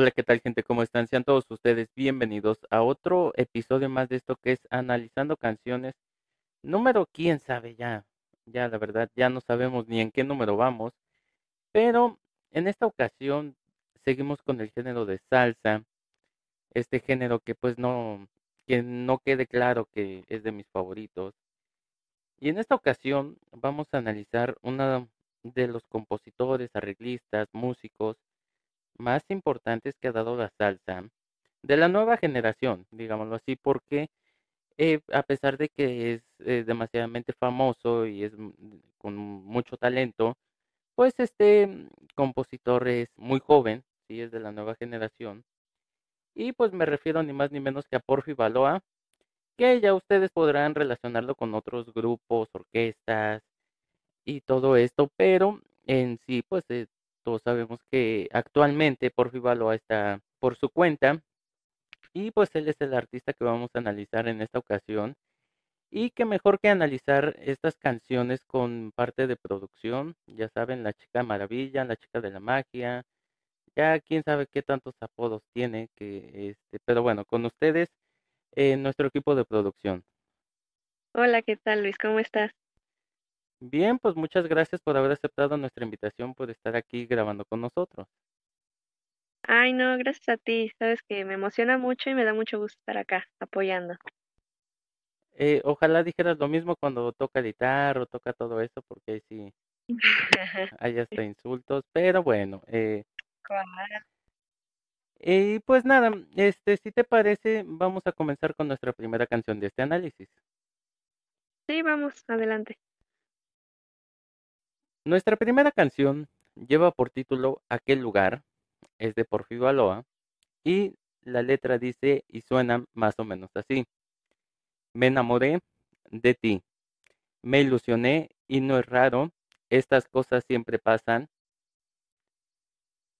Hola, ¿qué tal gente? ¿Cómo están? Sean todos ustedes bienvenidos a otro episodio más de esto que es Analizando Canciones. Número, quién sabe ya, ya la verdad, ya no sabemos ni en qué número vamos, pero en esta ocasión seguimos con el género de salsa, este género que pues no, que no quede claro que es de mis favoritos. Y en esta ocasión vamos a analizar una de los compositores, arreglistas, músicos más importantes que ha dado la salsa de la nueva generación, digámoslo así, porque eh, a pesar de que es eh, demasiadamente famoso y es con mucho talento, pues este compositor es muy joven, sí, es de la nueva generación. Y pues me refiero ni más ni menos que a Porfi Baloa, que ya ustedes podrán relacionarlo con otros grupos, orquestas y todo esto, pero en sí, pues eh, todos sabemos que actualmente Porfi Baloa está por su cuenta y pues él es el artista que vamos a analizar en esta ocasión. Y que mejor que analizar estas canciones con parte de producción, ya saben, la chica maravilla, la chica de la magia, ya quién sabe qué tantos apodos tiene, que este, pero bueno, con ustedes, eh, nuestro equipo de producción. Hola, ¿qué tal Luis? ¿Cómo estás? Bien, pues muchas gracias por haber aceptado nuestra invitación, por estar aquí grabando con nosotros. Ay, no, gracias a ti. Sabes que me emociona mucho y me da mucho gusto estar acá apoyando. Eh, ojalá dijeras lo mismo cuando toca editar o toca todo eso, porque ahí sí hay hasta insultos, pero bueno. Eh, y pues nada, este, si te parece, vamos a comenzar con nuestra primera canción de este análisis. Sí, vamos, adelante. Nuestra primera canción lleva por título Aquel lugar, es de Porfirio Aloa, y la letra dice y suena más o menos así. Me enamoré de ti, me ilusioné y no es raro, estas cosas siempre pasan.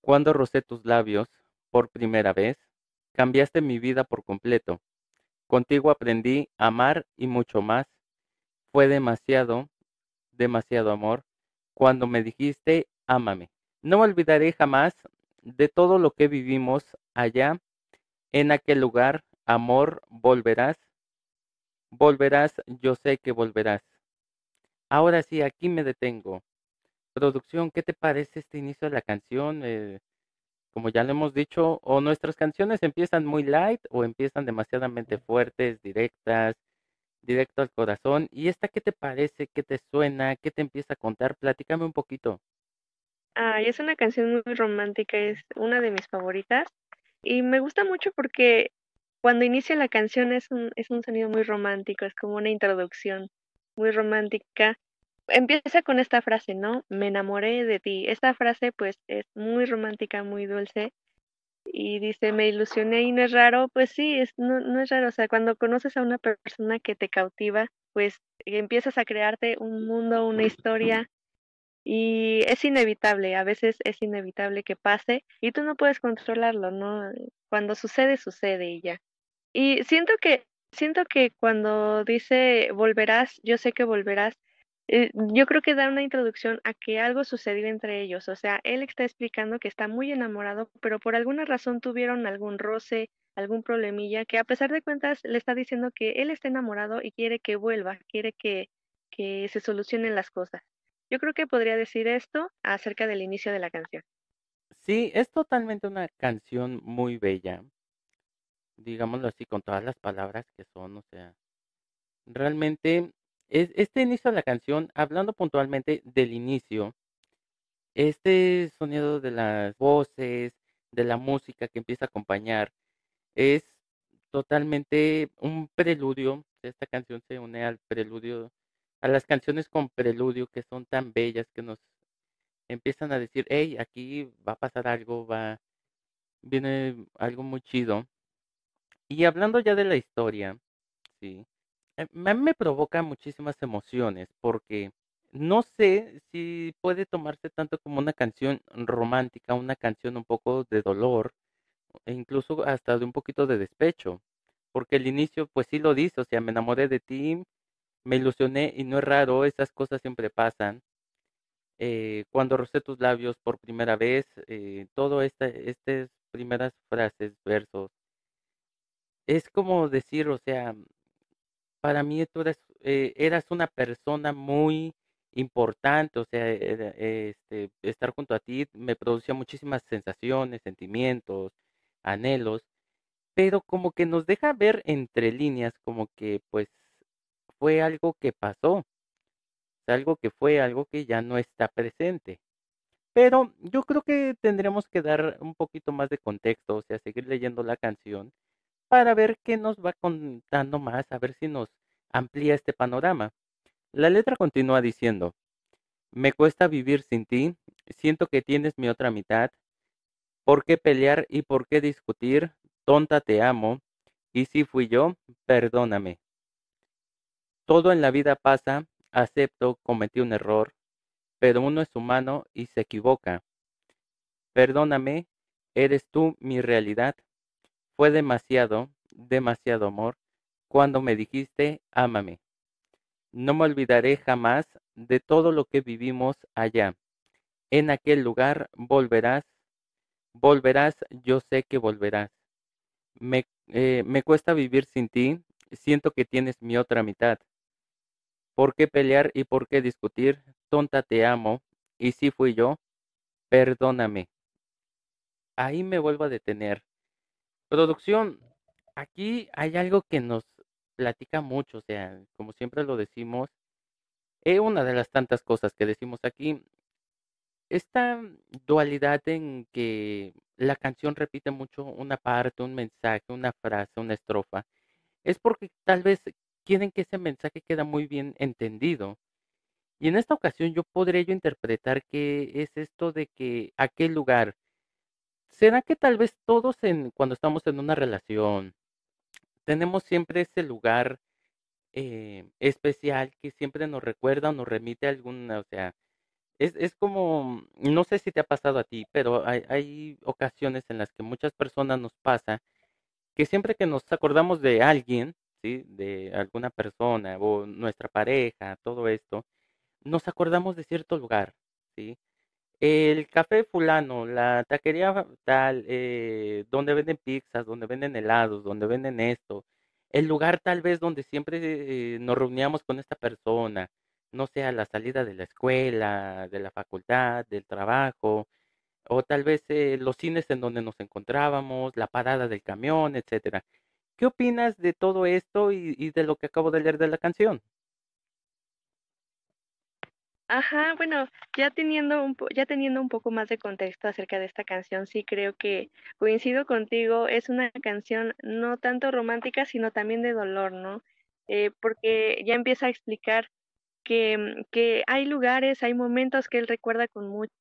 Cuando rocé tus labios por primera vez, cambiaste mi vida por completo. Contigo aprendí a amar y mucho más. Fue demasiado, demasiado amor cuando me dijiste, ámame. No olvidaré jamás de todo lo que vivimos allá, en aquel lugar. Amor, volverás. Volverás, yo sé que volverás. Ahora sí, aquí me detengo. Producción, ¿qué te parece este inicio de la canción? Eh, como ya lo hemos dicho, o nuestras canciones empiezan muy light o empiezan demasiadamente fuertes, directas, directo al corazón. ¿Y esta qué te parece? ¿Qué te suena? ¿Qué te empieza a contar? Platícame un poquito. Ay, es una canción muy romántica, es una de mis favoritas. Y me gusta mucho porque cuando inicia la canción es un, es un sonido muy romántico, es como una introducción muy romántica. Empieza con esta frase, ¿no? Me enamoré de ti. Esta frase pues es muy romántica, muy dulce y dice, me ilusioné y no es raro, pues sí, es, no, no es raro, o sea, cuando conoces a una persona que te cautiva, pues empiezas a crearte un mundo, una historia y es inevitable, a veces es inevitable que pase y tú no puedes controlarlo, ¿no? Cuando sucede, sucede y ya. Y siento que, siento que cuando dice volverás, yo sé que volverás, eh, yo creo que da una introducción a que algo sucedió entre ellos. O sea, él está explicando que está muy enamorado, pero por alguna razón tuvieron algún roce, algún problemilla, que a pesar de cuentas le está diciendo que él está enamorado y quiere que vuelva, quiere que, que se solucionen las cosas. Yo creo que podría decir esto acerca del inicio de la canción. Sí, es totalmente una canción muy bella, digámoslo así, con todas las palabras que son, o sea, realmente este inicio de la canción, hablando puntualmente del inicio, este sonido de las voces, de la música que empieza a acompañar, es totalmente un preludio. Esta canción se une al preludio, a las canciones con preludio que son tan bellas que nos empiezan a decir, hey, aquí va a pasar algo, va, viene algo muy chido. Y hablando ya de la historia, sí, a mí me provoca muchísimas emociones porque no sé si puede tomarse tanto como una canción romántica, una canción un poco de dolor, e incluso hasta de un poquito de despecho, porque el inicio pues sí lo dice, o sea, me enamoré de ti, me ilusioné y no es raro, esas cosas siempre pasan. Eh, cuando rocé tus labios por primera vez, eh, todo este, este primeras frases, versos, es como decir, o sea, para mí tú eras, eh, eras una persona muy importante, o sea, este, estar junto a ti me producía muchísimas sensaciones, sentimientos, anhelos, pero como que nos deja ver entre líneas como que pues fue algo que pasó, algo que fue, algo que ya no está presente. Pero yo creo que tendríamos que dar un poquito más de contexto, o sea, seguir leyendo la canción para ver qué nos va contando más, a ver si nos amplía este panorama. La letra continúa diciendo, me cuesta vivir sin ti, siento que tienes mi otra mitad, ¿por qué pelear y por qué discutir? Tonta te amo, y si fui yo, perdóname. Todo en la vida pasa, acepto, cometí un error, pero uno es humano y se equivoca. Perdóname, eres tú mi realidad. Fue demasiado, demasiado amor, cuando me dijiste, ámame. No me olvidaré jamás de todo lo que vivimos allá. En aquel lugar volverás, volverás, yo sé que volverás. Me, eh, me cuesta vivir sin ti, siento que tienes mi otra mitad. ¿Por qué pelear y por qué discutir? Tonta te amo, y si fui yo, perdóname. Ahí me vuelvo a detener. Producción, aquí hay algo que nos platica mucho, o sea, como siempre lo decimos, es eh, una de las tantas cosas que decimos aquí, esta dualidad en que la canción repite mucho una parte, un mensaje, una frase, una estrofa, es porque tal vez quieren que ese mensaje quede muy bien entendido. Y en esta ocasión yo podría interpretar que es esto de que aquel lugar, ¿será que tal vez todos en, cuando estamos en una relación, tenemos siempre ese lugar eh, especial que siempre nos recuerda o nos remite a alguna, o sea, es, es como, no sé si te ha pasado a ti, pero hay, hay ocasiones en las que muchas personas nos pasa que siempre que nos acordamos de alguien, ¿sí? De alguna persona o nuestra pareja, todo esto, nos acordamos de cierto lugar, ¿sí? El café fulano, la taquería tal, eh, donde venden pizzas, donde venden helados, donde venden esto, el lugar tal vez donde siempre eh, nos reuníamos con esta persona, no sea la salida de la escuela, de la facultad, del trabajo, o tal vez eh, los cines en donde nos encontrábamos, la parada del camión, etcétera. ¿Qué opinas de todo esto y, y de lo que acabo de leer de la canción? Ajá, bueno, ya teniendo un ya teniendo un poco más de contexto acerca de esta canción, sí creo que coincido contigo, es una canción no tanto romántica, sino también de dolor, ¿no? Eh, porque ya empieza a explicar que, mm, que hay lugares, hay momentos que él recuerda con mucho,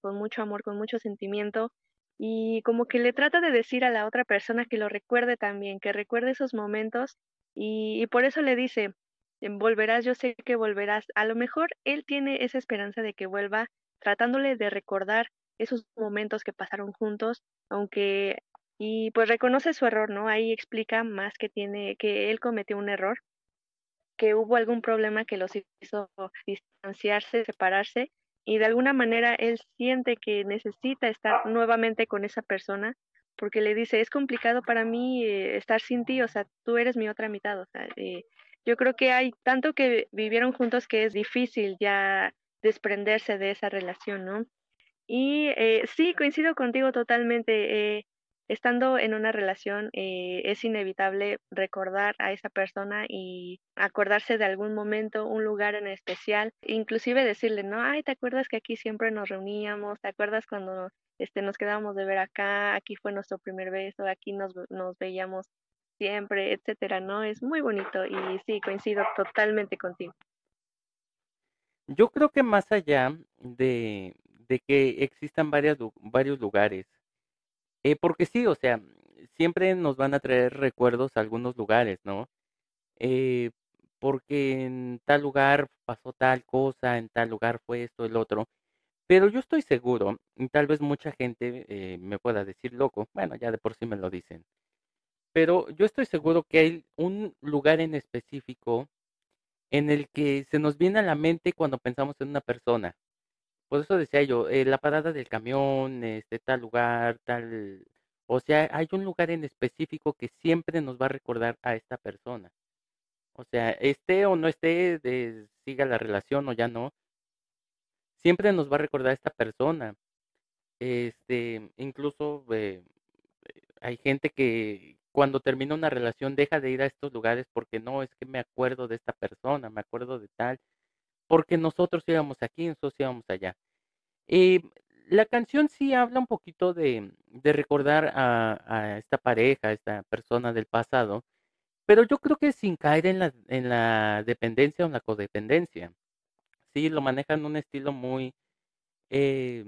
con mucho amor, con mucho sentimiento, y como que le trata de decir a la otra persona que lo recuerde también, que recuerde esos momentos, y, y por eso le dice, volverás, yo sé que volverás. A lo mejor él tiene esa esperanza de que vuelva, tratándole de recordar esos momentos que pasaron juntos, aunque y pues reconoce su error, ¿no? Ahí explica más que tiene que él cometió un error, que hubo algún problema que los hizo distanciarse, separarse y de alguna manera él siente que necesita estar nuevamente con esa persona porque le dice, es complicado para mí eh, estar sin ti, o sea, tú eres mi otra mitad, o sea, eh, yo creo que hay tanto que vivieron juntos que es difícil ya desprenderse de esa relación, ¿no? Y eh, sí, coincido contigo totalmente. Eh, estando en una relación eh, es inevitable recordar a esa persona y acordarse de algún momento, un lugar en especial, inclusive decirle, no, ay, ¿te acuerdas que aquí siempre nos reuníamos? ¿Te acuerdas cuando este, nos quedábamos de ver acá? Aquí fue nuestro primer beso, aquí nos, nos veíamos siempre, etcétera, ¿no? Es muy bonito y sí, coincido totalmente contigo. Yo creo que más allá de, de que existan varias, varios lugares, eh, porque sí, o sea, siempre nos van a traer recuerdos a algunos lugares, ¿no? Eh, porque en tal lugar pasó tal cosa, en tal lugar fue esto, el otro. Pero yo estoy seguro, tal vez mucha gente eh, me pueda decir loco, bueno, ya de por sí me lo dicen, pero yo estoy seguro que hay un lugar en específico en el que se nos viene a la mente cuando pensamos en una persona. Por eso decía yo, eh, la parada del camión, este tal lugar, tal O sea, hay un lugar en específico que siempre nos va a recordar a esta persona. O sea, esté o no esté, de, siga la relación o ya no, siempre nos va a recordar a esta persona. Este, incluso eh, hay gente que cuando termina una relación deja de ir a estos lugares porque no, es que me acuerdo de esta persona, me acuerdo de tal, porque nosotros íbamos aquí, nosotros íbamos allá. Y la canción sí habla un poquito de, recordar a, esta pareja, a esta persona del pasado, pero yo creo que sin caer en la, en la dependencia o en la codependencia. Sí, lo manejan un estilo muy, eh,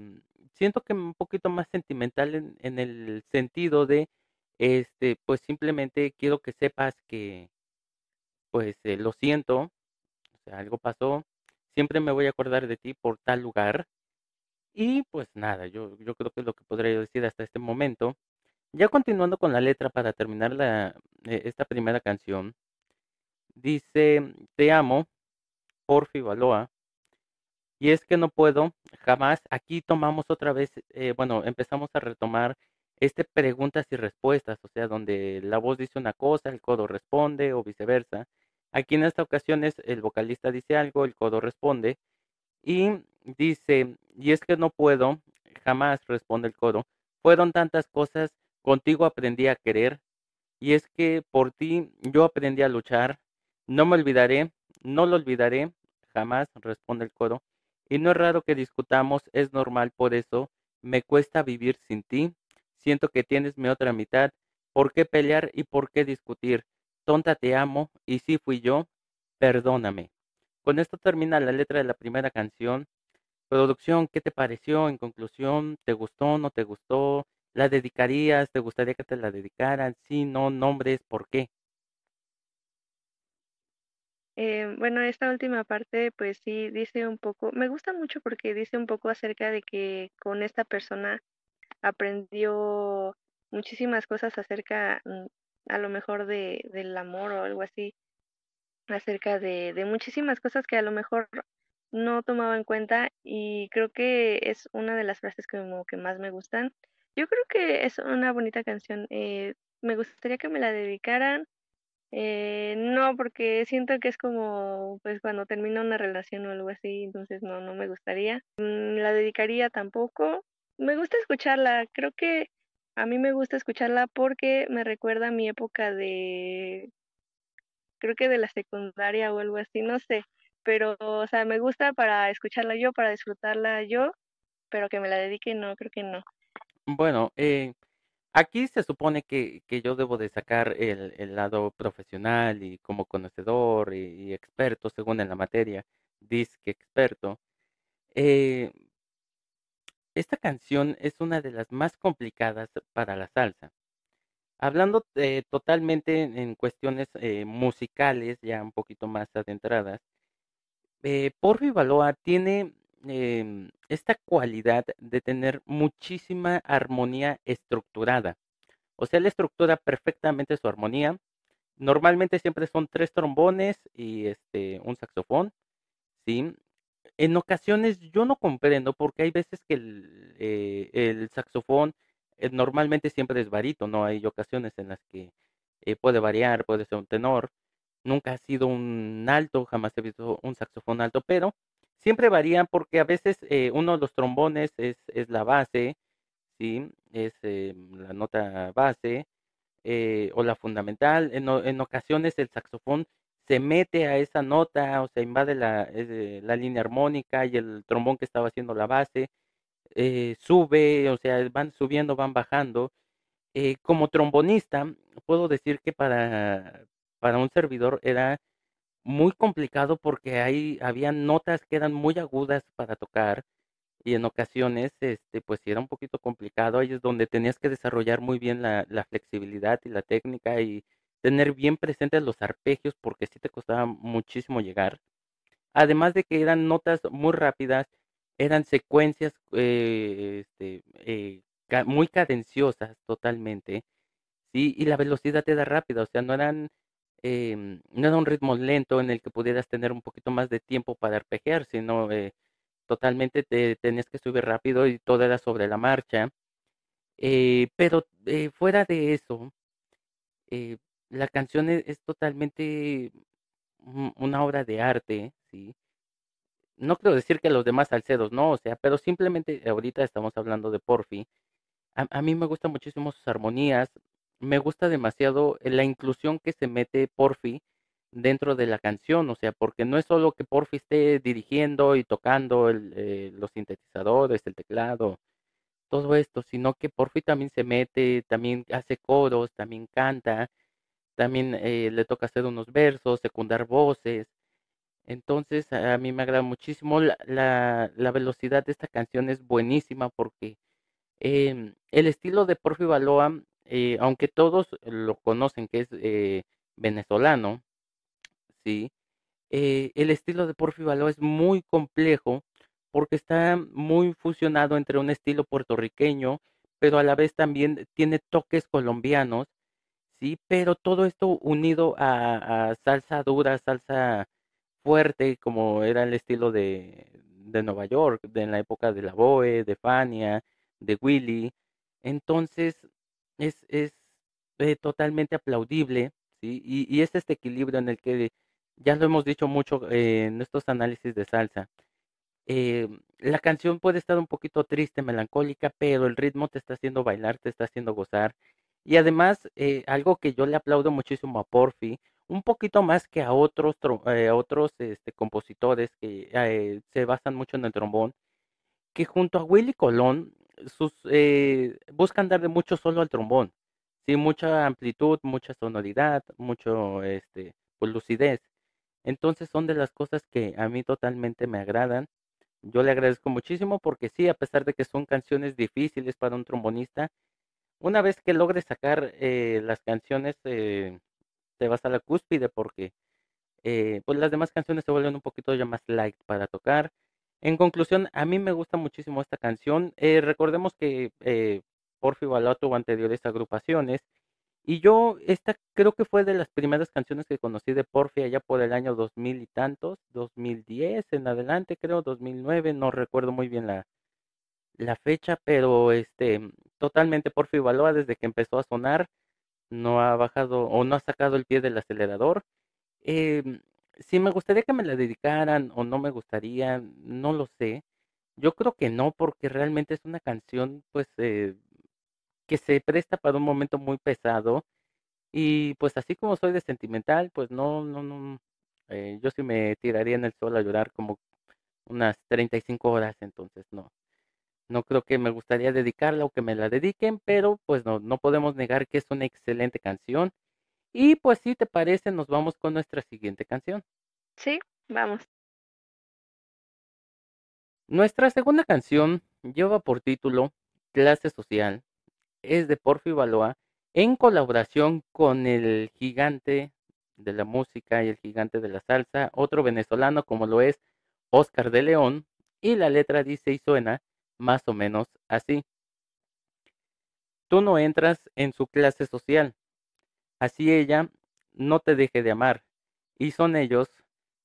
siento que un poquito más sentimental en, en el sentido de, este, pues simplemente quiero que sepas que, pues eh, lo siento, o sea, algo pasó, siempre me voy a acordar de ti por tal lugar. Y pues nada, yo, yo creo que es lo que podría decir hasta este momento. Ya continuando con la letra para terminar la, eh, esta primera canción, dice, te amo, Porfi Baloa, y es que no puedo, jamás, aquí tomamos otra vez, eh, bueno, empezamos a retomar este preguntas y respuestas, o sea, donde la voz dice una cosa, el codo responde o viceversa. Aquí en esta ocasión es el vocalista dice algo, el codo responde y dice, y es que no puedo, jamás responde el codo, fueron tantas cosas, contigo aprendí a querer, y es que por ti yo aprendí a luchar, no me olvidaré, no lo olvidaré, jamás responde el codo, y no es raro que discutamos, es normal por eso, me cuesta vivir sin ti, siento que tienes mi otra mitad, ¿por qué pelear y por qué discutir? Tonta te amo, y si fui yo, perdóname. Con esto termina la letra de la primera canción. Producción, ¿qué te pareció? En conclusión, ¿te gustó? ¿No te gustó? ¿La dedicarías? ¿Te gustaría que te la dedicaran? Sí, no, nombres, ¿por qué? Eh, bueno, esta última parte, pues sí, dice un poco, me gusta mucho porque dice un poco acerca de que con esta persona aprendió muchísimas cosas acerca, mm, a lo mejor de, del amor o algo así, acerca de, de muchísimas cosas que a lo mejor no tomaba en cuenta y creo que es una de las frases que más me gustan. Yo creo que es una bonita canción. Eh, me gustaría que me la dedicaran. Eh, no, porque siento que es como, pues cuando termina una relación o algo así, entonces no, no me gustaría. Mm, la dedicaría tampoco. Me gusta escucharla, creo que a mí me gusta escucharla porque me recuerda a mi época de, creo que de la secundaria o algo así, no sé, pero, o sea, me gusta para escucharla yo, para disfrutarla yo, pero que me la dedique, no, creo que no. Bueno, eh, aquí se supone que, que yo debo de sacar el, el lado profesional y como conocedor y, y experto según en la materia, disque experto. Eh, esta canción es una de las más complicadas para la salsa. Hablando eh, totalmente en, cuestiones eh, musicales, ya un poquito más adentradas, eh, Porfi Baloa tiene em, esta cualidad de tener muchísima armonía estructurada. O sea, él estructura perfectamente su armonía. Normalmente siempre son tres trombones y este un saxofón, ¿sí? En ocasiones yo no comprendo porque hay veces que el, eh, saxofón eh, normalmente siempre es varito, ¿no? Hay ocasiones en las que eh, puede variar, puede ser un tenor. Nunca ha sido un alto, jamás he visto un saxofón alto, pero siempre varían porque a veces uno de los trombones es, la base, ¿sí? Es la nota base o la fundamental. En, en ocasiones el saxofón se mete a esa nota, o sea, invade la, eh, la línea armónica y el trombón que estaba haciendo la base eh, sube, o sea, van subiendo, van bajando. Eh, como trombonista, puedo decir que para, para un servidor era muy complicado porque ahí había notas que eran muy agudas para tocar y en ocasiones, este, pues era un poquito complicado. Ahí es donde tenías que desarrollar muy bien la, la flexibilidad y la técnica y tener bien presentes los arpegios porque sí te costaba muchísimo llegar. Además de que eran notas muy rápidas, eran secuencias eh, este, eh, muy cadenciosas totalmente, ¿sí? Y la velocidad era rápida, o sea, no eran, em, no era un ritmo lento en el que pudieras tener un poquito más de tiempo para arpegiar, sino eh, totalmente te tenías que subir rápido y todo era sobre la marcha. Pero fuera de eso, la canción es, es totalmente un- una obra de arte, ¿sí? No quiero decir que los demás salseros no, o sea, pero simplemente ahorita estamos hablando de Porfi. A, mí me gustan muchísimo sus armonías, me gusta demasiado la inclusión que se mete Porfi dentro de la canción, o sea, porque no es solo que Porfi esté dirigiendo y tocando eh, los sintetizadores, el teclado, todo esto, sino que Porfi también se mete, también hace coros, también canta, también eh, le toca hacer unos versos, secundar voces. Entonces, a mí me agrada muchísimo. La, la, velocidad de esta canción es buenísima porque em, el estilo de Porfi Baloa, eh, aunque todos lo conocen que es eh, venezolano, sí, el estilo de Porfi Baloa es muy complejo porque está muy fusionado entre un estilo puertorriqueño, pero a la vez también tiene toques colombianos, sí, pero todo esto unido a, salsa dura, salsa fuerte, como era el estilo de, de Nueva York, de en la época de la Boe, de Fania, de Willy. Entonces, es, es eh, totalmente aplaudible, ¿sí? Y, y es este equilibrio en el que ya lo hemos dicho mucho eh, en estos análisis de salsa. Eh, la canción puede estar un poquito triste, melancólica, pero el ritmo te está haciendo bailar, te está haciendo gozar. Y además, eh, algo que yo le aplaudo muchísimo a Porfi, un poquito más que a otros, tro- eh, otros este, compositores que eh, se basan mucho en el trombón, que junto a Willy Colón eh, buscan darle mucho solo al trombón, sí, mucha amplitud, mucha sonoridad, mucho, este, pues, lucidez. Entonces son de las cosas que a mí totalmente me agradan. Yo le agradezco muchísimo porque sí, a pesar de que son canciones difíciles para un trombonista, una vez que logres sacar eh, las canciones, eh, te vas a la cúspide porque eh, pues las demás canciones se vuelven un poquito ya más light para tocar. En conclusión, a mí me gusta muchísimo esta canción. Eh, recordemos que eh, Porfi Balá tuvo anteriores agrupaciones y yo esta creo que fue de las primeras canciones que conocí de Porfi allá por el año 2000 y tantos, 2010 en adelante creo, 2009, no recuerdo muy bien la, la fecha, pero este totalmente Porfi Balboa desde que empezó a sonar no ha bajado o no ha sacado el pie del acelerador. Em, si me gustaría que me la dedicaran o no me gustaría, no lo sé. Yo creo que no, porque realmente es una canción, pues, eh, que se presta para un momento muy pesado. Y pues así como soy de sentimental, pues no, no, no. eh, yo sí me tiraría en el sol a llorar como unas 35 horas, entonces no. No creo que me gustaría dedicarla o que me la dediquen, pero pues no, no podemos negar que es una excelente canción. Y pues si te parece, nos vamos con nuestra siguiente canción. Sí, vamos. Nuestra segunda canción lleva por título Clase Social. Es de Porfi Baloa en colaboración con el gigante de la música y el gigante de la salsa, otro venezolano como lo es Oscar de León. Y la letra dice y suena más o menos así. Tú no entras en su clase social, así ella no te deje de amar, y son ellos,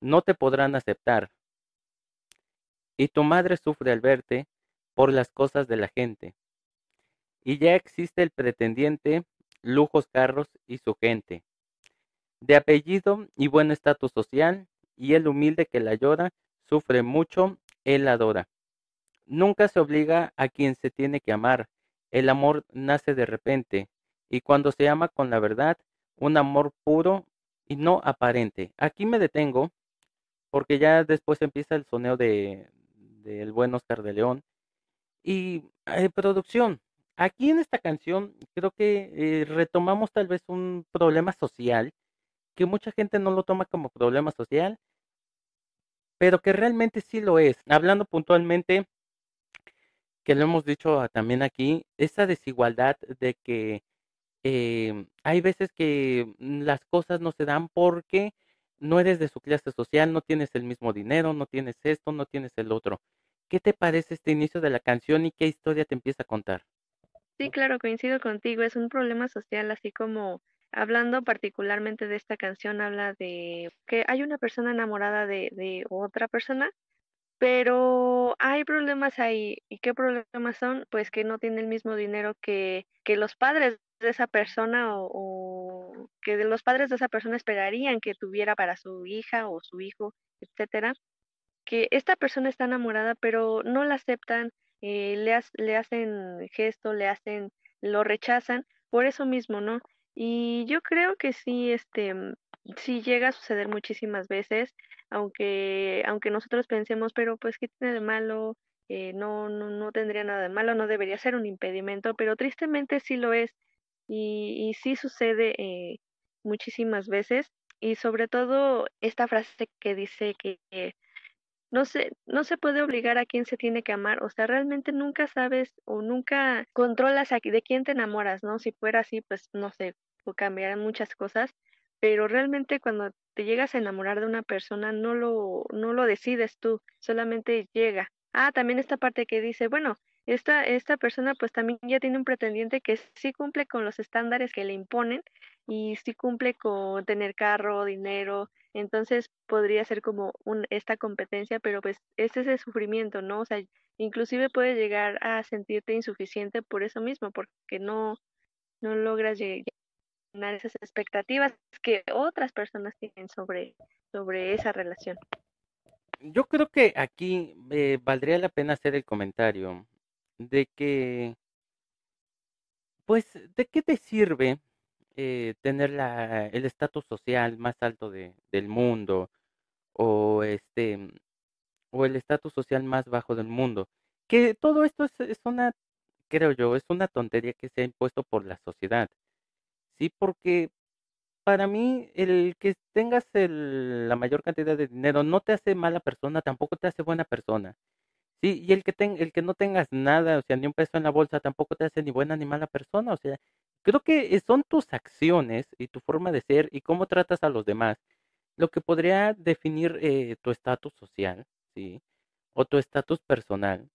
no te podrán aceptar. Y tu madre sufre al verte por las cosas de la gente. Y ya existe el pretendiente, lujos, carros y su gente. De apellido y buen estatus social, y el humilde que la llora, sufre mucho, él adora. Nunca se obliga a quien se tiene que amar. El amor nace de repente, y cuando se ama con la verdad, un amor puro y no aparente. Aquí me detengo, porque ya después empieza el soneo de del buen Oscar de León. Y eh, producción, aquí en esta canción creo que eh, retomamos tal vez un problema social, que mucha gente no lo toma como problema social, pero que realmente sí lo es. Hablando puntualmente que lo hemos dicho ah, también aquí, esa desigualdad de que eh, hay veces que mm, las cosas no se dan porque no eres de su clase social, no tienes el mismo dinero, no tienes esto, no tienes el otro. ¿Qué te parece este inicio de la canción y qué historia te empieza a contar? Sí, claro, coincido contigo. Es un problema social, así como hablando particularmente de esta canción, habla de que hay una persona enamorada de, de otra persona pero hay problemas ahí. ¿Y qué problemas son? Pues que no tiene el mismo dinero que, que los padres de esa persona o, o, que los padres de esa persona esperarían que tuviera para su hija o su hijo, etcétera. Que esta persona está enamorada, pero no la aceptan, eh, le, le hacen gesto, le hacen, lo rechazan, por eso mismo, ¿no? Y yo creo que sí, este, sí llega a suceder muchísimas veces, aunque, aunque nosotros pensemos, pero pues, ¿qué tiene de malo? Eh, no, no, no tendría nada de malo, no debería ser un impedimento, pero tristemente sí lo es y, y sí sucede eh, muchísimas veces y sobre todo esta frase que dice que no se, no se puede obligar a quién se tiene que amar, o sea, realmente nunca sabes o nunca controlas a, de quién te enamoras, ¿no? Si fuera así, pues no sé, cambiarán muchas cosas, pero realmente cuando te llegas a enamorar de una persona no lo, no lo decides tú, solamente llega. Ah, también esta parte que dice, bueno, esta, esta persona pues también ya tiene un pretendiente que sí cumple con los estándares que le imponen y sí cumple con tener carro, dinero, entonces podría ser como un, esta competencia, pero pues ese es el sufrimiento, ¿no? O sea, inclusive puede llegar a sentirte insuficiente por eso mismo, porque no, no logras llegar esas expectativas que otras personas tienen sobre, sobre esa relación. Yo creo que aquí eh, valdría la pena hacer el comentario de que, pues, ¿de qué te sirve eh, tener la, el estatus social más alto de, del mundo o este o el estatus social más bajo del mundo? Que todo esto es, es una, creo yo, es una tontería que se ha impuesto por la sociedad. Sí, porque para mí el que tengas el, la mayor cantidad de dinero no te hace mala persona, tampoco te hace buena persona. Sí, y el que ten, el que no tengas nada, o sea, ni un peso en la bolsa, tampoco te hace ni buena ni mala persona. O sea, creo que son tus acciones y tu forma de ser y cómo tratas a los demás lo que podría definir eh, tu estatus social, sí, o tu estatus personal.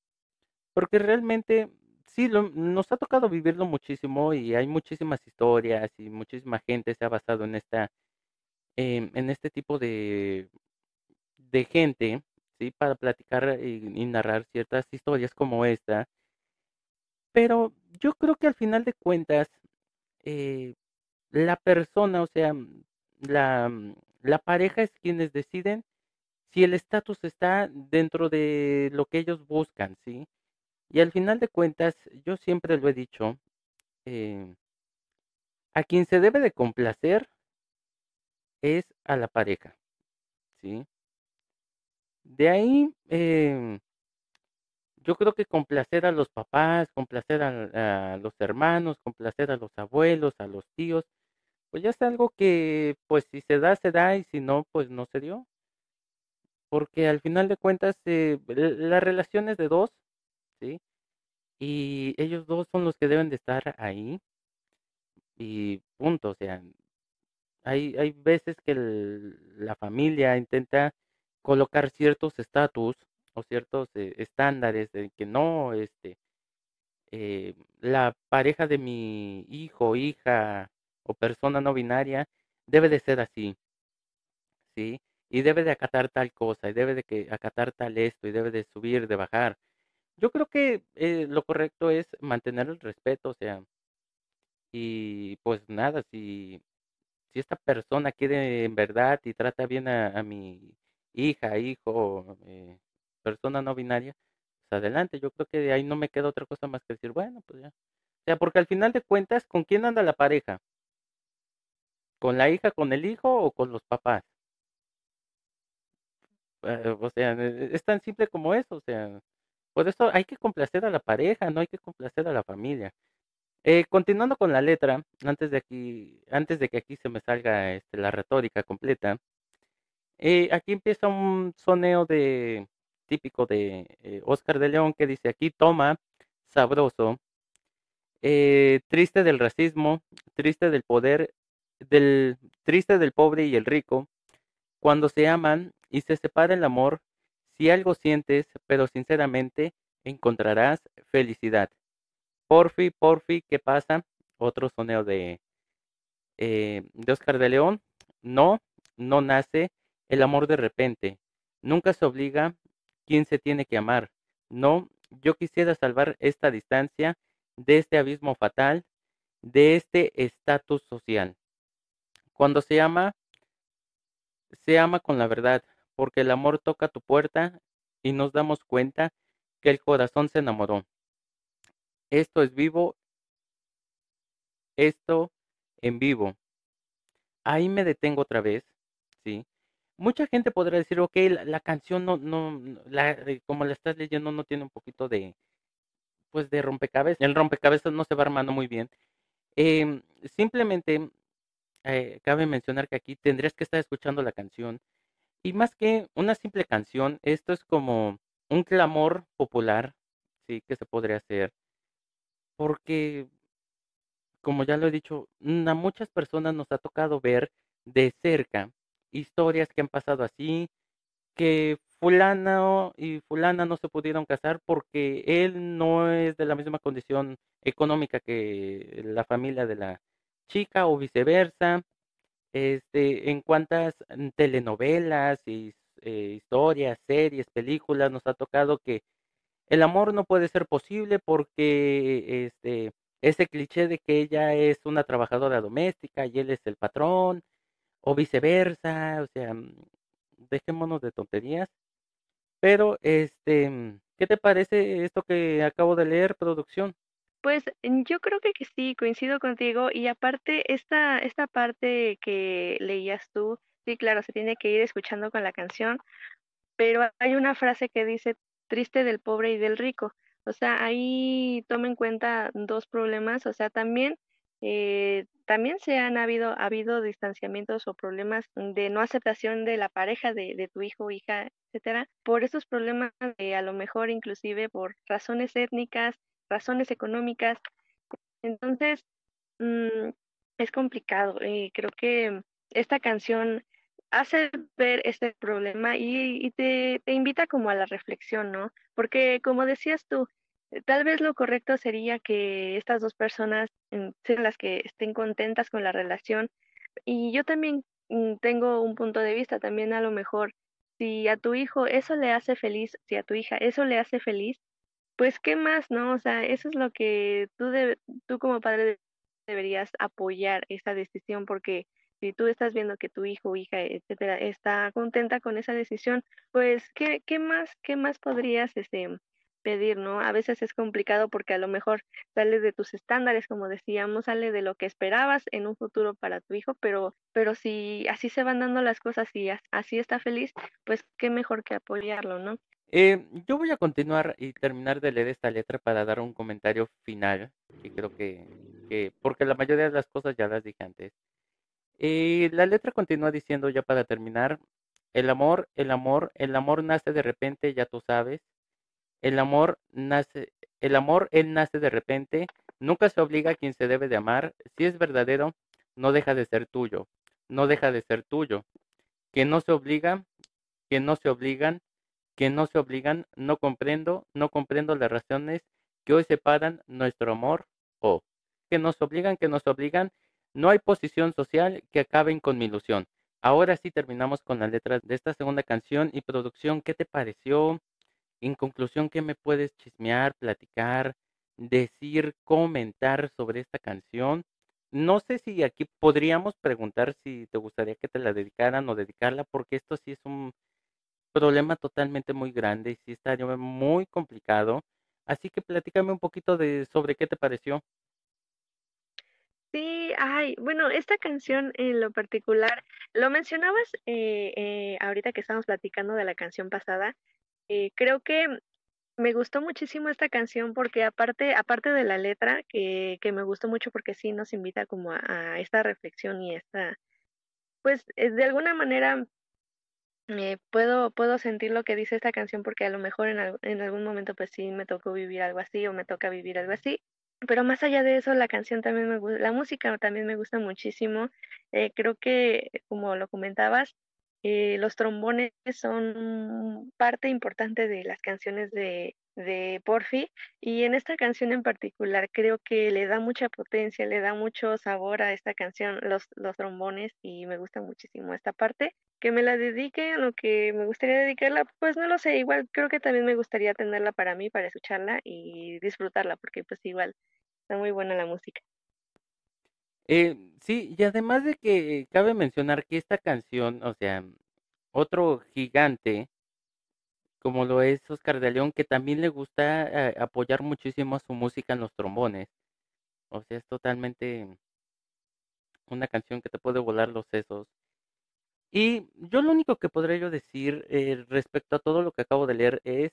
Porque realmente sí, lo, nos ha tocado vivirlo muchísimo y hay muchísimas historias y muchísima gente se ha basado en esta, em, en este tipo de, de gente, sí, para platicar y, y narrar ciertas historias como esta. Pero yo creo que al final de cuentas, eh, la persona, o sea, la, la pareja es quienes deciden si el estatus está dentro de lo que ellos buscan, ¿sí? Y al final de cuentas, yo siempre lo he dicho, eh, a quien se debe de complacer es a la pareja, ¿sí? De ahí, eh, yo creo que complacer a los papás, complacer a, los hermanos, complacer a los abuelos, a los tíos, pues ya es algo que, pues si se da, se da, y si no, pues no se dio. Porque al final de cuentas, eh, la relación es de dos, ¿sí? Y ellos dos son los que deben de estar ahí y punto, o sea, hay, hay veces que la familia intenta colocar ciertos estatus o ciertos eh, estándares de que no, este, eh, la pareja de mi hijo, hija o persona no binaria debe de ser así, ¿sí? Y debe de acatar tal cosa, y debe de que acatar tal esto, y debe de subir, de bajar. Yo creo que eh, lo correcto es mantener el respeto, o sea, y pues nada, si, si esta persona quiere en verdad y trata bien a, mi hija, hijo, eh, persona no binaria, pues adelante, yo creo que de ahí no me queda otra cosa más que decir, bueno, pues ya. O sea, porque al final de cuentas, ¿con quién anda la pareja? ¿Con la hija, con el hijo o con los papás? Eh, o sea, es tan simple como eso, o sea, por eso hay que complacer a la pareja, no hay que complacer a la familia. Eh, continuando con la letra, antes de aquí, antes de que aquí se me salga este, la retórica completa, eh, aquí empieza un soneo de típico de eh, Oscar de León que dice aquí toma sabroso, eh, triste del racismo, triste del poder, del triste del pobre y el rico, cuando se aman y se separa el amor, si algo sientes, pero sinceramente encontrarás felicidad. Porfi, Porfi, ¿qué pasa? Otro soneo de, eh, de Oscar de León. No, no nace el amor de repente. Nunca se obliga quien se tiene que amar. No, yo quisiera salvar esta distancia de este abismo fatal, de este estatus social. Cuando se ama, se ama con la verdad, porque el amor toca tu puerta y nos damos cuenta que el corazón se enamoró. Esto es vivo, esto en vivo. Ahí me detengo otra vez, ¿sí? Mucha gente podrá decir, ok, la, canción no, no, la, eh, como la estás leyendo no tiene un poquito de, pues de rompecabezas. El rompecabezas no se va armando muy bien. Em, simplemente eh, cabe mencionar que aquí tendrías que estar escuchando la canción. Y más que una simple canción, esto es como un clamor popular, sí, que se podría hacer. Porque, como ya lo he dicho, a muchas personas nos ha tocado ver de cerca historias que han pasado así, que fulano y fulana no se pudieron casar porque él no es de la misma condición económica que la familia de la chica o viceversa. Este, en cuantas mm, telenovelas y eh, historias, series, películas nos ha tocado que el amor no puede ser posible porque este ese cliché de que ella es una trabajadora doméstica y él es el patrón o viceversa, o sea, mm, dejémonos de tonterías. Pero este, mm, ¿qué te parece esto que acabo de leer, producción? Pues mm, yo creo que, sí, coincido contigo. Y aparte, esta, esta parte que leías tú, sí, claro, se tiene que ir escuchando con la canción, pero hay una frase que dice triste del pobre y del rico. O sea, ahí toma en cuenta dos problemas. O sea, también, eh, también se han habido, ha habido distanciamientos o problemas de no aceptación de la pareja de, de tu hijo, hija, etcétera, por esos problemas, de, a lo mejor inclusive por razones étnicas, razones económicas. Entonces, mm, es complicado. y creo que esta canción hace ver este problema y, te, te, invita como a la reflexión, ¿no? Porque como decías tú, eh, tal vez lo correcto sería que estas dos personas mm, sean las que estén contentas con la relación. Y yo también mm, tengo un punto de vista, también a lo mejor, si a tu hijo eso le hace feliz, si a tu hija eso le hace feliz, pues, ¿qué más, no? O sea, eso es lo que tú, tú como padre deberías apoyar esa decisión, porque si tú estás viendo que tu hijo, hija, etcétera, está contenta con esa decisión, pues, ¿qué, qué más, qué más podrías este, pedir, no? A veces es complicado porque a lo mejor sale de tus estándares, como decíamos, sale de lo que esperabas en un futuro para tu hijo, pero, pero si así se van dando las cosas y así está feliz, pues qué mejor que apoyarlo, ¿no? Eh, yo voy a continuar y terminar de leer esta letra para dar un comentario final, que creo que, que porque la mayoría de las cosas ya las dije antes. Eh, la letra continúa diciendo ya para terminar, el amor, el amor, el amor nace de repente, ya tú sabes. El amor nace, el amor, él nace de repente, nunca se obliga a quien se debe de amar. Si es verdadero, no deja de ser tuyo, no deja de ser tuyo. Que no se obliga, que no se obligan, que no se obligan, no comprendo, no comprendo las razones que hoy separan nuestro amor o que nos obligan, que nos obligan, no hay posición social que acaben con mi ilusión. Ahora sí terminamos con las letras de esta segunda canción y producción. ¿Qué te pareció? En conclusión, ¿qué me puedes chismear, platicar, decir, comentar sobre esta canción? No sé si aquí podríamos preguntar si te gustaría que te la dedicaran o dedicarla, porque esto sí es un problema totalmente muy grande y sí estaría muy complicado. Así que platícame un poquito de sobre qué te pareció. Sí, ay, bueno, esta canción en lo particular, lo mencionabas eh, eh, ahorita que estábamos platicando de la canción pasada. Eh, creo que me gustó muchísimo esta canción porque aparte, aparte de la letra, que, que me gustó mucho porque sí nos invita como a, a esta reflexión y esta, pues de alguna manera eh, puedo, puedo sentir lo que dice esta canción porque a lo mejor en, en algún momento pues sí me tocó vivir algo así o me toca vivir algo así. Pero más allá de eso, la canción también me la música también me gusta muchísimo. Eh, creo que, como lo comentabas, eh, los trombones son parte importante de las canciones de, de Porfi y en esta canción en particular creo que le da mucha potencia, le da mucho sabor a esta canción, los, los trombones y me gusta muchísimo esta parte. Que me la dedique a lo que me gustaría dedicarla, pues no lo sé, igual creo que también me gustaría tenerla para mí, para escucharla y disfrutarla, porque pues igual está muy buena la música. Eh, sí, y además de que cabe mencionar que esta canción, o sea, otro gigante como lo es Oscar de León, que también le gusta eh, apoyar muchísimo a su música en los trombones. O sea, es totalmente una canción que te puede volar los sesos. Y yo lo único que podría yo decir eh, respecto a todo lo que acabo de leer es,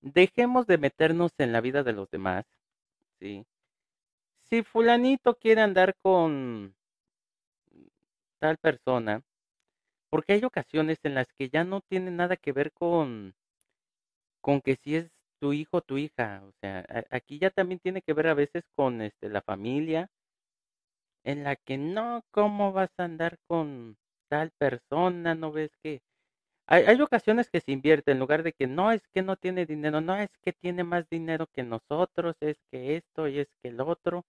dejemos de meternos en la vida de los demás. Si fulanito quiere andar con tal persona, porque hay ocasiones en las que ya no tiene nada que ver con con que si es tu hijo tu hija, o sea, aquí ya también tiene que ver a veces con este la familia en la que no, ¿cómo vas a andar con tal persona? ¿No ves que hay, hay ocasiones que se invierte en lugar de que no es que no tiene dinero, no es que tiene más dinero que nosotros, es que esto y es que el otro,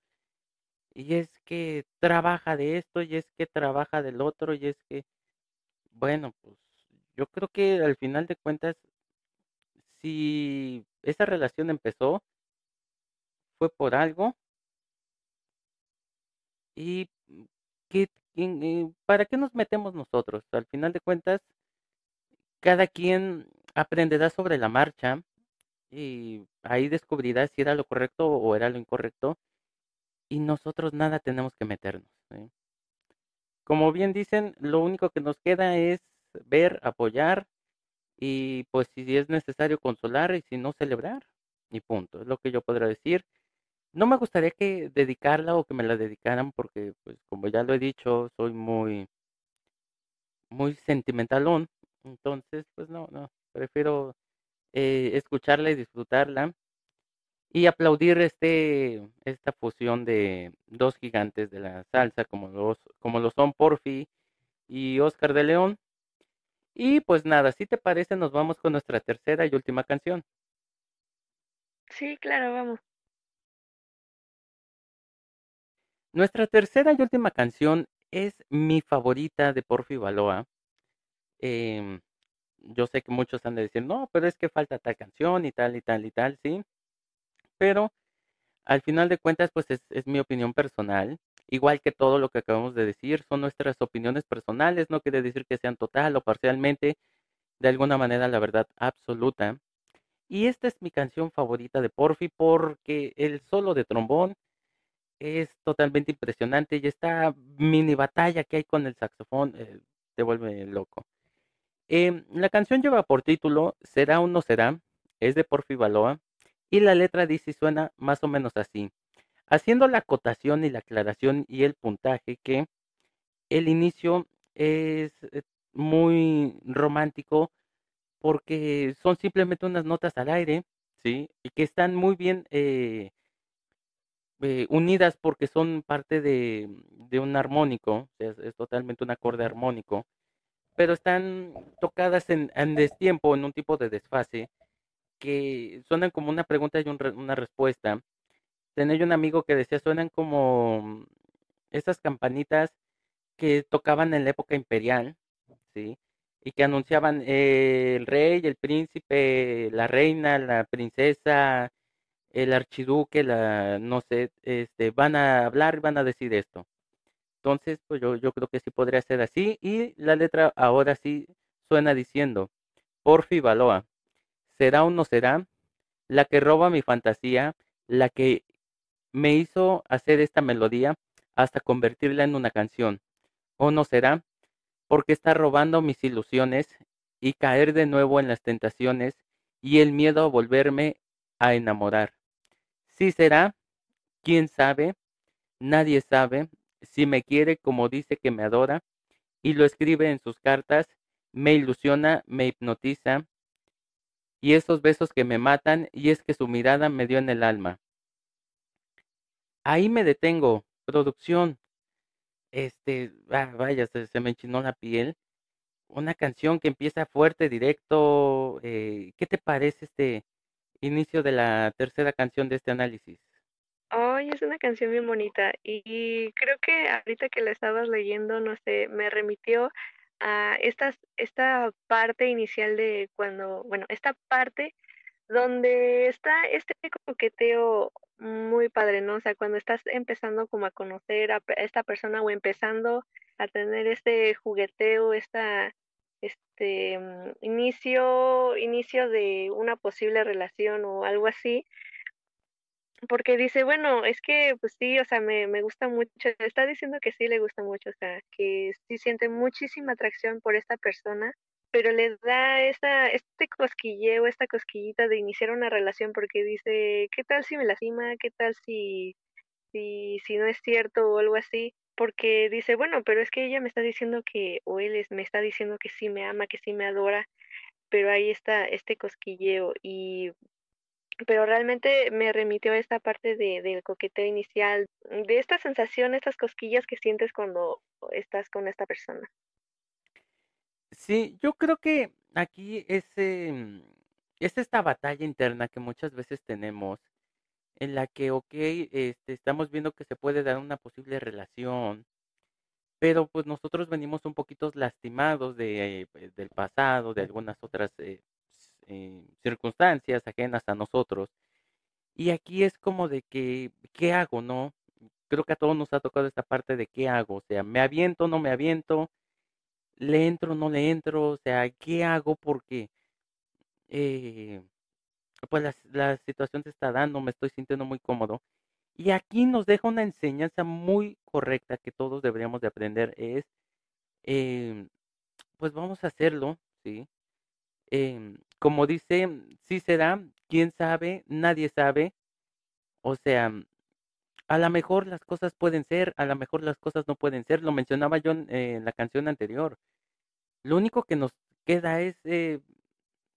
y es que trabaja de esto y es que trabaja del otro y es que, bueno, pues yo creo que al final de cuentas si esa relación empezó, fue por algo. ¿Y mm, qué, eh, para qué nos metemos nosotros? Al final de cuentas, cada quien aprenderá sobre la marcha y ahí descubrirá si era lo correcto o era lo incorrecto y nosotros nada tenemos que meternos. Como bien dicen, lo único que nos queda es ver, apoyar y pues si es necesario consolar y si no celebrar y punto, es lo que yo podría decir. No me gustaría que dedicarla o que me la dedicaran porque pues como ya lo he dicho, soy muy muy sentimentalón, entonces pues no, no, prefiero eh, escucharla y disfrutarla y aplaudir este esta fusión de dos gigantes de la salsa como los como lo son Porfi y Oscar de León y pues nada, si te parece, nos vamos con nuestra tercera y última canción. Sí, claro, vamos. Nuestra tercera y última canción es mi favorita de Porfi Baloa. Em, yo sé que muchos han de decir, no, pero es que falta tal canción y tal y tal y tal, sí. Pero al final de cuentas, pues es, es mi opinión personal igual que todo lo que acabamos de decir, son nuestras opiniones personales, no quiere decir que sean total o parcialmente, de alguna manera la verdad absoluta. Y esta es mi canción favorita de Porfi porque el solo de trombón es totalmente impresionante y esta mini batalla que hay con el saxofón eh, te vuelve loco. Em, la canción lleva por título Será o no será, es de Porfi Baloa y la letra dice y suena más o menos así haciendo la acotación y la aclaración y el puntaje que el inicio es eh, muy romántico porque son simplemente unas notas al aire, ¿sí? Y que están muy bien eh, eh, unidas porque son parte de, un armónico, es, totalmente un acorde armónico, pero están tocadas en, en destiempo, en un tipo de desfase, que suenan como una pregunta y una respuesta, tenía yo un amigo que decía, suenan como esas campanitas que tocaban en la época imperial, ¿sí? Y que anunciaban eh, el rey, el príncipe, la reina, la princesa, el archiduque, la, no sé, este, van a hablar y van a decir esto. Entonces, pues yo, yo creo que sí podría ser así. Y la letra ahora sí suena diciendo, Porfi Baloa, será o no será, la que roba mi fantasía, la que me hizo hacer esta melodía hasta convertirla en una canción. ¿O no será? Porque está robando mis ilusiones y caer de nuevo en las tentaciones y el miedo a volverme a enamorar. Sí será, quién sabe, nadie sabe, si me quiere como dice que me adora, y lo escribe en sus cartas, me ilusiona, me hipnotiza, y esos besos que me matan, y es que su mirada me dio en el alma. Ahí me detengo. Producción. Este, ah, vaya, se, me enchinó la piel. Una canción que empieza fuerte, directo. Eh, ¿Qué te parece este, inicio de la tercera canción de este análisis. Ay, es una canción bien bonita y creo que ahorita que la estabas leyendo, no sé, me remitió a estas, esta parte inicial de cuando, bueno, esta parte donde está este coqueteo muy padre, ¿no? O sea, cuando estás empezando como a conocer a esta persona o empezando a tener este jugueteo, esta, este mm, inicio, inicio de una posible relación o algo así, porque dice, bueno, es que pues sí, o sea, me, me gusta mucho, está diciendo que sí le gusta mucho, o sea, que sí siente muchísima atracción por esta persona, pero le da esta, este cosquilleo, esta cosquillita de iniciar una relación porque dice, ¿qué tal si me lastima? ¿Qué tal si, si, si no es cierto o algo así? Porque dice, bueno, pero es que ella me está diciendo que, o él es, me está diciendo que sí me ama, que sí me adora, pero ahí está este cosquilleo y pero realmente me remitió a esta parte de, del coqueteo inicial, de esta sensación, estas cosquillas que sientes cuando estás con esta persona. Sí, yo creo que aquí es, em, es esta batalla interna que muchas veces tenemos, en la que, ok, este, estamos viendo que se puede dar una posible relación, pero pues nosotros venimos un poquito lastimados de, eh, del pasado, de algunas otras eh, eh, circunstancias ajenas a nosotros. Y aquí es como de que, ¿qué hago, no? Creo que a todos nos ha tocado esta parte de qué hago, o sea, me aviento, no me aviento, le entro, no le entro, o sea, ¿qué hago? Porque, eh, pues la, la situación se está dando, me estoy sintiendo muy cómodo. Y aquí nos deja una enseñanza muy correcta que todos deberíamos de aprender, es, eh, pues vamos a hacerlo, ¿sí? Em, como dice, sí será, quién sabe, nadie sabe. O sea, a lo mejor las cosas pueden ser, a lo mejor las cosas no pueden ser. Lo mencionaba yo en, eh, la canción anterior. Lo único que nos queda es eh,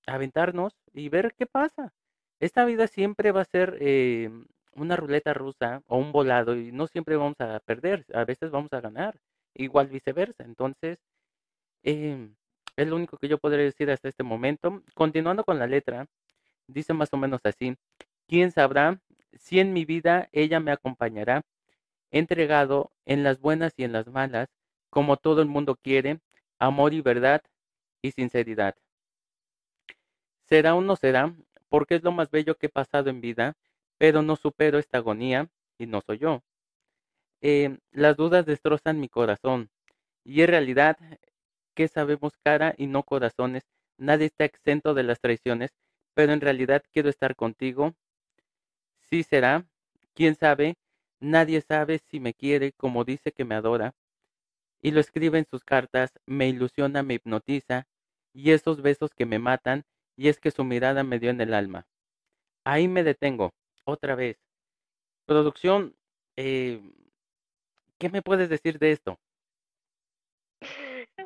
aventarnos y ver qué pasa. Esta vida siempre va a ser eh, una ruleta rusa o un volado y no siempre vamos a perder, a veces vamos a ganar, igual viceversa. Entonces, eh, es lo único que yo podría decir hasta este momento. Continuando con la letra, dice más o menos así. ¿Quién sabrá si en mi vida ella me acompañará? Entregado en las buenas y en las malas, como todo el mundo quiere, amor y verdad y sinceridad. Será o no será, porque es lo más bello que he pasado en vida, pero no supero esta agonía y no soy yo. Eh, las dudas destrozan mi corazón y en realidad que sabemos cara y no corazones. Nadie está exento de las traiciones, pero en realidad quiero estar contigo. Sí será, quién sabe, nadie sabe si me quiere como dice que me adora. Y lo escribe en sus cartas, me ilusiona, me hipnotiza, y esos besos que me matan, y es que su mirada me dio en el alma. Ahí me detengo, otra vez. Producción, eh, ¿qué me puedes decir de esto?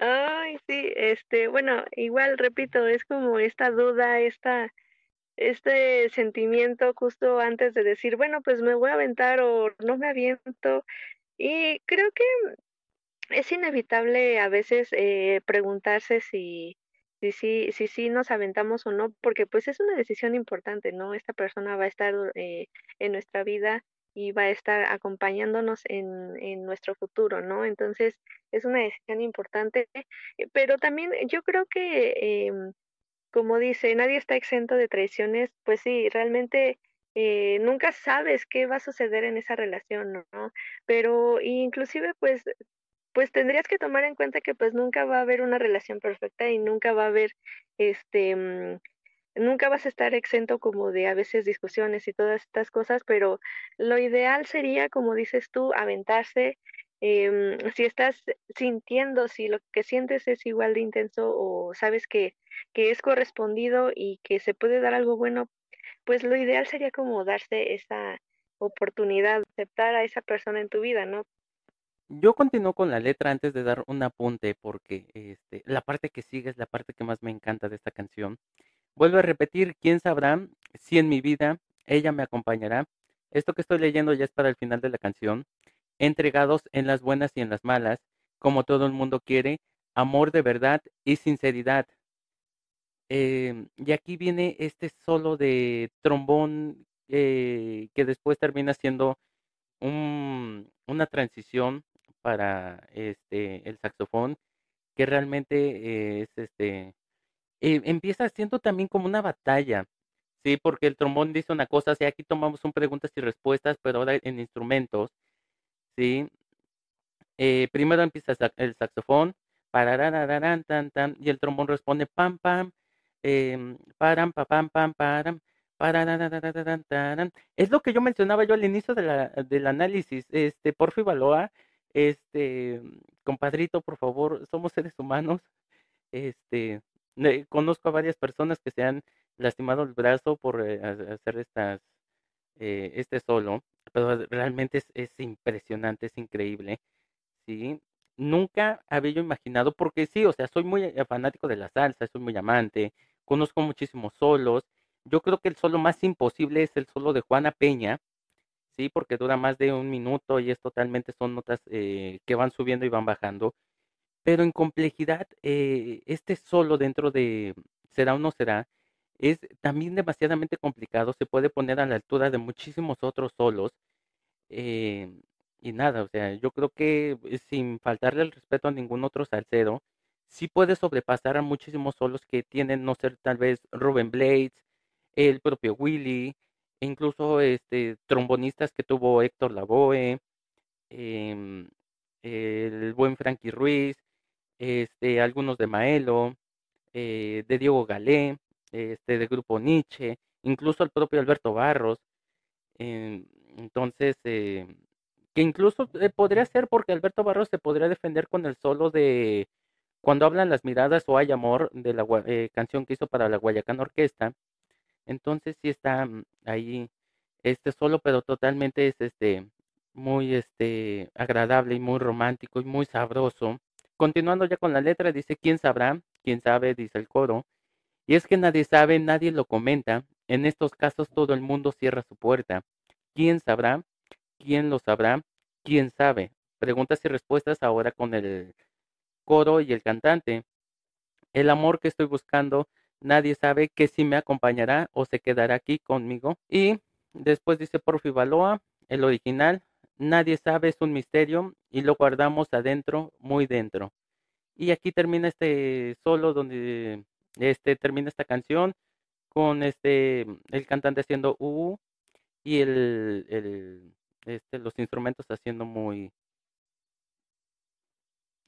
Ay, sí, este, bueno, igual repito, es como esta duda, esta, este sentimiento justo antes de decir, bueno, pues me voy a aventar o no me aviento. Y creo que es inevitable a veces eh, preguntarse si, si, si, si, si nos aventamos o no, porque pues es una decisión importante, ¿no? Esta persona va a estar eh, en nuestra vida y va a estar acompañándonos en, en nuestro futuro, ¿no? Entonces, es una decisión importante, eh, pero también yo creo que, em, como dice, nadie está exento de traiciones, pues sí, realmente eh, nunca sabes qué va a suceder en esa relación, ¿no? Pero inclusive, pues, pues tendrías que tomar en cuenta que pues nunca va a haber una relación perfecta y nunca va a haber, este, mm, nunca vas a estar exento como de a veces discusiones y todas estas cosas, pero lo ideal sería, como dices tú, aventarse. Em, si estás sintiendo, si lo que sientes es igual de intenso o sabes que, que es correspondido y que se puede dar algo bueno, pues lo ideal sería como darse esa oportunidad, aceptar a esa persona en tu vida, ¿no? Yo continúo con la letra antes de dar un apunte porque este, la parte que sigue es la parte que más me encanta de esta canción. Vuelvo a repetir, ¿quién sabrá si en mi vida ella me acompañará? Esto que estoy leyendo ya es para el final de la canción. Entregados en las buenas y en las malas, como todo el mundo quiere, amor de verdad y sinceridad. Em, y aquí viene este solo de trombón eh, que después termina siendo un, una transición para este el saxofón que realmente es este eh, empieza siendo también como una batalla, sí, porque el trombón dice una cosa, sí, aquí tomamos un preguntas y respuestas, pero ahora en instrumentos, sí. Eh, primero empieza el saxofón, pararararán, tan, tan, y el trombón responde pam, pam, eh, param, pa, pam, pam, param, parararararán, Es lo que yo mencionaba yo al inicio de la, del análisis, este, Porfi Baloa, este, compadrito, por favor, somos seres humanos, este, conozco a varias personas que se han lastimado el brazo por eh, hacer estas, eh, este solo, pero realmente es, es, impresionante, es increíble, ¿sí? Nunca había yo imaginado, porque sí, o sea, soy muy eh, fanático de la salsa, soy muy amante, conozco muchísimos solos, yo creo que el solo más imposible es el solo de Juana Peña, sí, porque dura más de un minuto y es totalmente, son notas que van subiendo y van bajando, pero en complejidad, eh, este solo dentro de será o no será, es también demasiadamente complicado, se puede poner a la altura de muchísimos otros solos. Eh, y nada, o sea, yo creo que eh, sin faltarle el respeto a ningún otro salsero, sí puede sobrepasar a muchísimos solos que tienen, no ser tal vez Ruben Blades, el propio Willy, e incluso este trombonistas que tuvo Héctor Lavoe, em, el buen Frankie Ruiz, este, algunos de Maelo, eh, de Diego Galé, este, de Grupo Nietzsche, incluso el propio Alberto Barros. Eh, entonces, eh, que incluso podría ser porque Alberto Barros se podría defender con el solo de Cuando hablan las miradas o Hay amor, de la canción que hizo para la Guayacán Orquesta. Entonces sí está mm, ahí este solo, pero totalmente es este muy este agradable y muy romántico y muy sabroso. Continuando ya con la letra, dice, ¿quién sabrá? ¿Quién sabe? Dice el coro. Y es que nadie sabe, nadie lo comenta. En estos casos todo el mundo cierra su puerta. ¿Quién sabrá? ¿Quién lo sabrá? ¿Quién sabe? Preguntas y respuestas ahora con el coro y el cantante. El amor que estoy buscando, nadie sabe que si me acompañará o se quedará aquí conmigo. Y después dice Porfi Baloa, el original, nadie sabe, es un misterio y lo guardamos adentro, muy dentro. Y aquí termina este solo donde este termina esta canción con este el cantante haciendo u y el, el este los instrumentos haciendo muy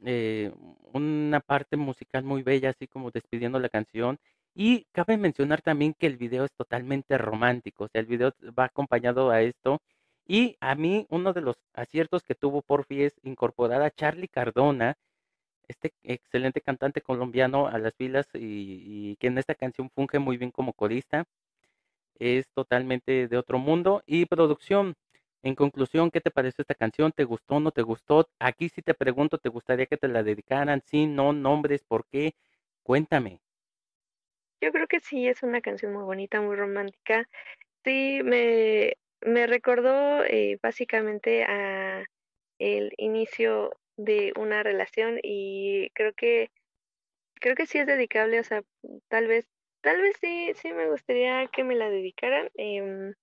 eh, una parte musical muy bella así como despidiendo la canción. Y cabe mencionar también que el video es totalmente romántico o sea el video va acompañado a esto. Y a mí, uno de los aciertos que tuvo Porfi es incorporar a Charlie Cardona, este excelente cantante colombiano, a las filas y, que en esta canción funge muy bien como corista. Es totalmente de otro mundo. Y producción, en conclusión, ¿qué te pareció esta canción? ¿Te gustó o no te gustó? Aquí sí te pregunto, ¿te gustaría que te la dedicaran? Sí, no, nombres, ¿por qué? Cuéntame. Yo creo que sí, es una canción muy bonita, muy romántica. Sí, me, me recordó eh, básicamente a el inicio de una relación y creo que creo que sí es dedicable, o sea, tal vez tal vez sí sí me gustaría que me la dedicaran. Em,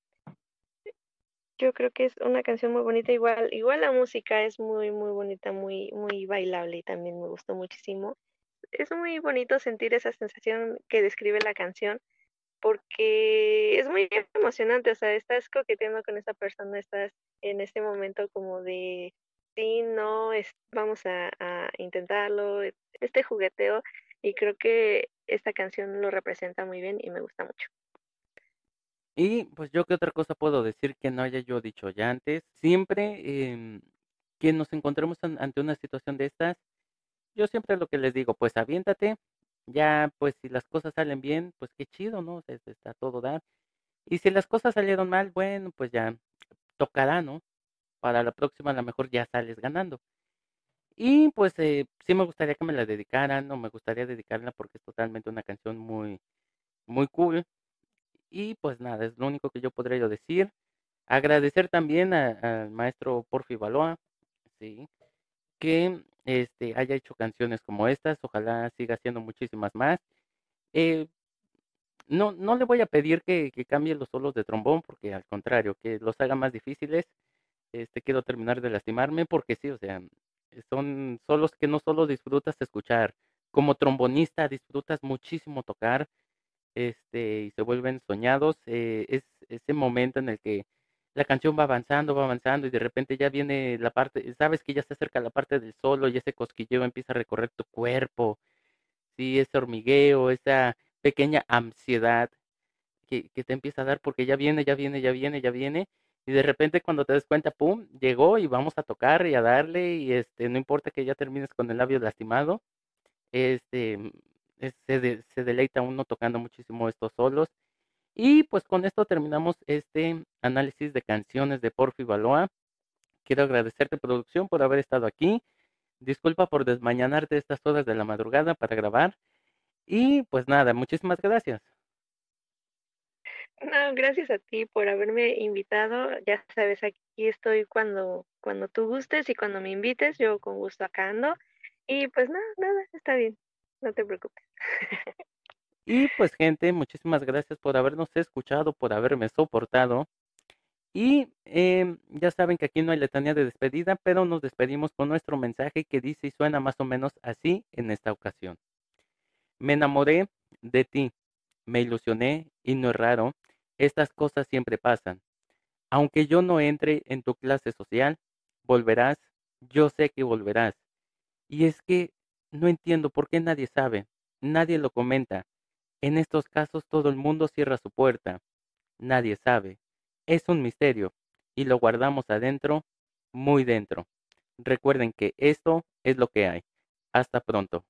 yo creo que es una canción muy bonita, igual igual la música es muy muy bonita, muy muy bailable y también me gustó muchísimo. Es muy bonito sentir esa sensación que describe la canción porque es muy emocionante, o sea, estás coqueteando con esa persona, estás en este momento como de, sí, no, es, vamos a, intentarlo, este jugueteo, y creo que esta canción lo representa muy bien y me gusta mucho. Y pues yo qué otra cosa puedo decir que no haya yo dicho ya antes. Siempre eh, que nos encontremos ante una situación de estas, yo siempre lo que les digo, pues aviéntate, ya, pues si las cosas salen bien, pues qué chido, ¿no? Está todo dar. Y si las cosas salieron mal, bueno, pues ya tocará, ¿no? Para la próxima a lo mejor ya sales ganando. Y pues eh, sí me gustaría que me la dedicaran, o me gustaría dedicarla porque es totalmente una canción muy, muy cool. Y pues nada, es lo único que yo podría yo decir. Agradecer también al maestro Porfi Baloa, sí, que este, haya hecho canciones como estas. Ojalá siga haciendo muchísimas más. Eh, no, no le voy a pedir que, que cambie los solos de trombón, porque al contrario, que los haga más difíciles. Este, quiero terminar de lastimarme porque sí, o sea, son solos que no solo disfrutas escuchar, como trombonista disfrutas muchísimo tocar, este, y se vuelven soñados. Eh, es ese momento en el que la canción va avanzando, va avanzando y de repente ya viene la parte, sabes que ya se acerca la parte del solo y ese cosquilleo empieza a recorrer tu cuerpo, sí, ese hormigueo, esa pequeña ansiedad que, que te empieza a dar porque ya viene, ya viene, ya viene, ya viene y de repente cuando te des cuenta, pum, llegó y vamos a tocar y a darle y este, no importa que ya termines con el labio lastimado, este, se, se deleita uno tocando muchísimo estos solos. Y pues con esto terminamos este análisis de canciones de Porfi Baloa. Quiero agradecerte producción por haber estado aquí. Disculpa por desmañanarte estas horas de la madrugada para grabar. Y pues nada, muchísimas gracias. No, gracias a ti por haberme invitado. Ya sabes, aquí estoy cuando, cuando tú gustes y cuando me invites, yo con gusto acá ando. Y pues nada, nada, está bien, no te preocupes. Y pues gente, muchísimas gracias por habernos escuchado, por haberme soportado. Y eh, ya saben que aquí no hay letanía de despedida, pero nos despedimos con nuestro mensaje que dice y suena más o menos así en esta ocasión. Me enamoré de ti, me ilusioné y no es raro, estas cosas siempre pasan. Aunque yo no entre en tu clase social, volverás, yo sé que volverás. Y es que no entiendo por qué nadie sabe, nadie lo comenta. En estos casos todo el mundo cierra su puerta. Nadie sabe. Es un misterio y lo guardamos adentro, muy dentro. Recuerden que esto es lo que hay. Hasta pronto.